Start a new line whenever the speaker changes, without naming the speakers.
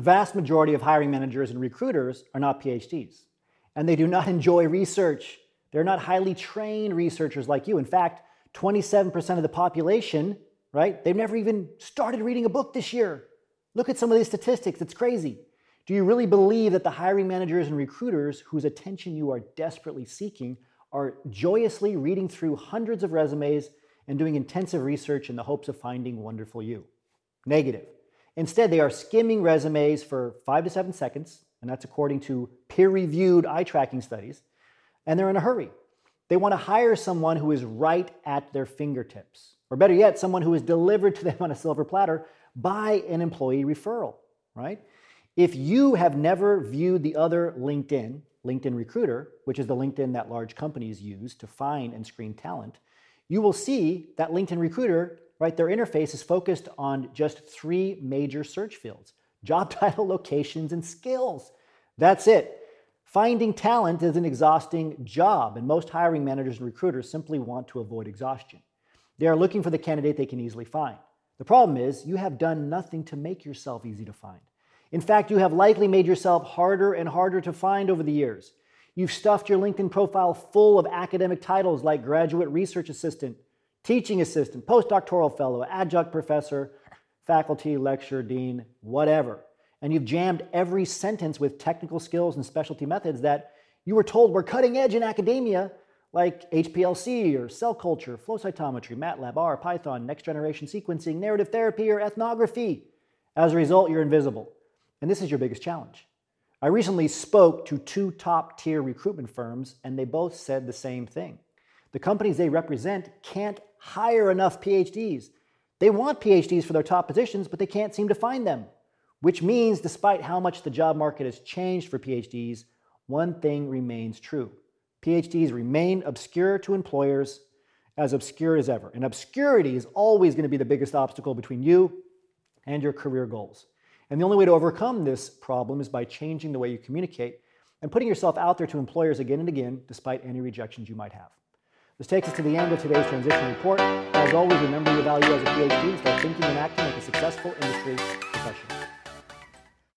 The vast majority of hiring managers and recruiters are not PhDs, and they do not enjoy research. They're not highly trained researchers like you. In fact, 27% of the population, right, they've never even started reading a book this year. Look at some of these statistics, it's crazy. Do you really believe that the hiring managers and recruiters whose attention you are desperately seeking are joyously reading through hundreds of resumes and doing intensive research in the hopes of finding wonderful you? Negative. Instead, they are skimming resumes for five to seven seconds, and that's according to peer reviewed eye tracking studies, and they're in a hurry. They want to hire someone who is right at their fingertips, or better yet, someone who is delivered to them on a silver platter by an employee referral, right? If you have never viewed the other LinkedIn, LinkedIn Recruiter, which is the LinkedIn that large companies use to find and screen talent, you will see that LinkedIn Recruiter, right, their interface is focused on just three major search fields job title, locations, and skills. That's it. Finding talent is an exhausting job, and most hiring managers and recruiters simply want to avoid exhaustion. They are looking for the candidate they can easily find. The problem is, you have done nothing to make yourself easy to find. In fact, you have likely made yourself harder and harder to find over the years. You've stuffed your LinkedIn profile full of academic titles like graduate research assistant, teaching assistant, postdoctoral fellow, adjunct professor, faculty, lecturer, dean, whatever. And you've jammed every sentence with technical skills and specialty methods that you were told were cutting edge in academia, like HPLC or cell culture, flow cytometry, MATLAB, R, Python, next generation sequencing, narrative therapy, or ethnography. As a result, you're invisible. And this is your biggest challenge. I recently spoke to two top tier recruitment firms, and they both said the same thing. The companies they represent can't hire enough PhDs. They want PhDs for their top positions, but they can't seem to find them. Which means, despite how much the job market has changed for PhDs, one thing remains true PhDs remain obscure to employers, as obscure as ever. And obscurity is always going to be the biggest obstacle between you and your career goals. And the only way to overcome this problem is by changing the way you communicate and putting yourself out there to employers again and again, despite any rejections you might have. This takes us to the end of today's transition report. As always, remember your value as a PhD and start thinking and acting like a successful industry professional.